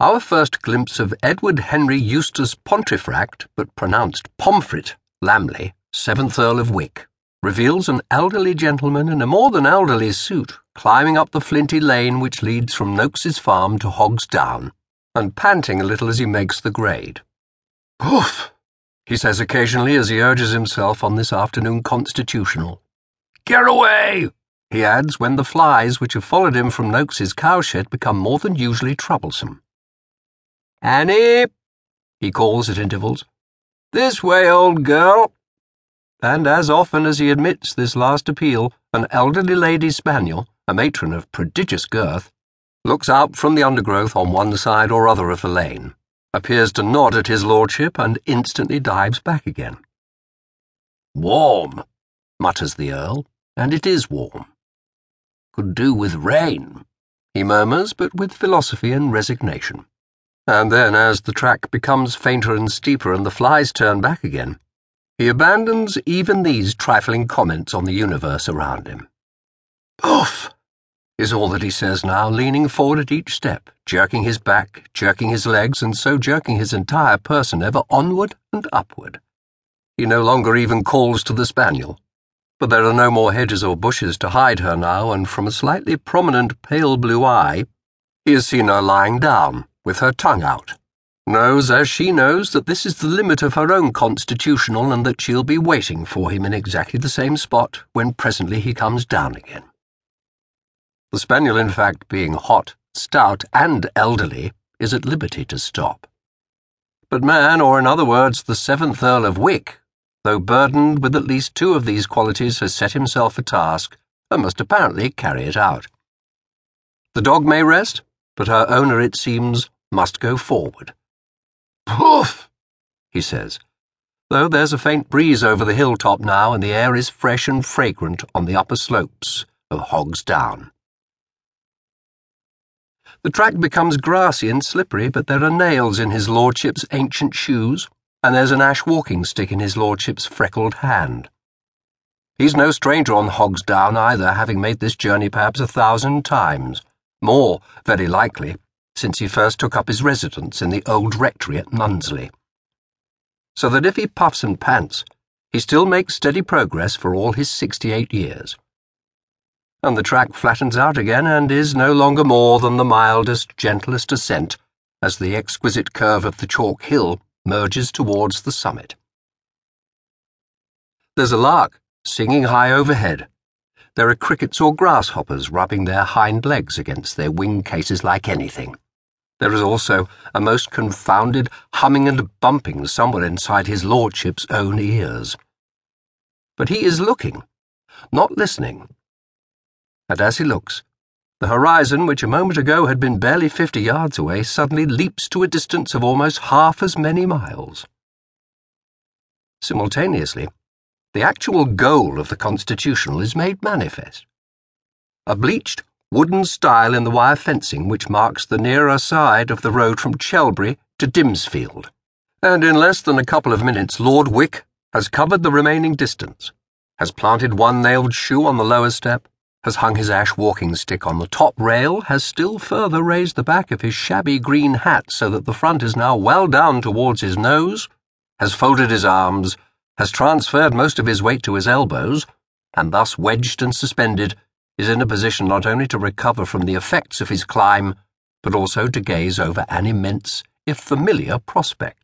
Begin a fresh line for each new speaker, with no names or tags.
Our first glimpse of Edward Henry Eustace Pontefract, but pronounced Pomfret, Lamley, seventh Earl of Wick, reveals an elderly gentleman in a more than elderly suit climbing up the flinty lane which leads from Noakes's farm to Hog's Down, and panting a little as he makes the grade. Poof! he says occasionally as he urges himself on this afternoon constitutional. Get away! he adds when the flies which have followed him from Noakes's cowshed become more than usually troublesome. Annie, he calls at intervals. This way, old girl. And as often as he admits this last appeal, an elderly lady spaniel, a matron of prodigious girth, looks out from the undergrowth on one side or other of the lane, appears to nod at his lordship, and instantly dives back again. Warm, mutters the Earl, and it is warm. Could do with rain, he murmurs, but with philosophy and resignation. And then, as the track becomes fainter and steeper and the flies turn back again, he abandons even these trifling comments on the universe around him. Oof! is all that he says now, leaning forward at each step, jerking his back, jerking his legs, and so jerking his entire person ever onward and upward. He no longer even calls to the spaniel, but there are no more hedges or bushes to hide her now, and from a slightly prominent pale blue eye, he has seen her lying down with her tongue out, knows as she knows that this is the limit of her own constitutional and that she'll be waiting for him in exactly the same spot when presently he comes down again. The spaniel, in fact, being hot, stout, and elderly, is at liberty to stop. But man, or in other words, the seventh Earl of Wick, though burdened with at least two of these qualities, has set himself a task and must apparently carry it out. The dog may rest, but her owner, it seems, must go forward. Poof! he says, though there's a faint breeze over the hilltop now and the air is fresh and fragrant on the upper slopes of Hog's Down. The track becomes grassy and slippery, but there are nails in his lordship's ancient shoes, and there's an ash walking stick in his lordship's freckled hand. He's no stranger on Hog's Down either, having made this journey perhaps a thousand times, more, very likely, since he first took up his residence in the old rectory at Nunsley. So that if he puffs and pants, he still makes steady progress for all his sixty eight years. And the track flattens out again and is no longer more than the mildest, gentlest ascent as the exquisite curve of the chalk hill merges towards the summit. There's a lark singing high overhead there are crickets or grasshoppers rubbing their hind legs against their wing cases like anything. There is also a most confounded humming and bumping somewhere inside his lordship's own ears. But he is looking, not listening. And as he looks, the horizon, which a moment ago had been barely fifty yards away, suddenly leaps to a distance of almost half as many miles. Simultaneously, the actual goal of the Constitutional is made manifest. A bleached, wooden stile in the wire fencing which marks the nearer side of the road from Chelbury to Dimmesfield. And in less than a couple of minutes, Lord Wick has covered the remaining distance, has planted one nailed shoe on the lower step, has hung his ash walking stick on the top rail, has still further raised the back of his shabby green hat so that the front is now well down towards his nose, has folded his arms, has transferred most of his weight to his elbows, and thus wedged and suspended, is in a position not only to recover from the effects of his climb, but also to gaze over an immense, if familiar, prospect.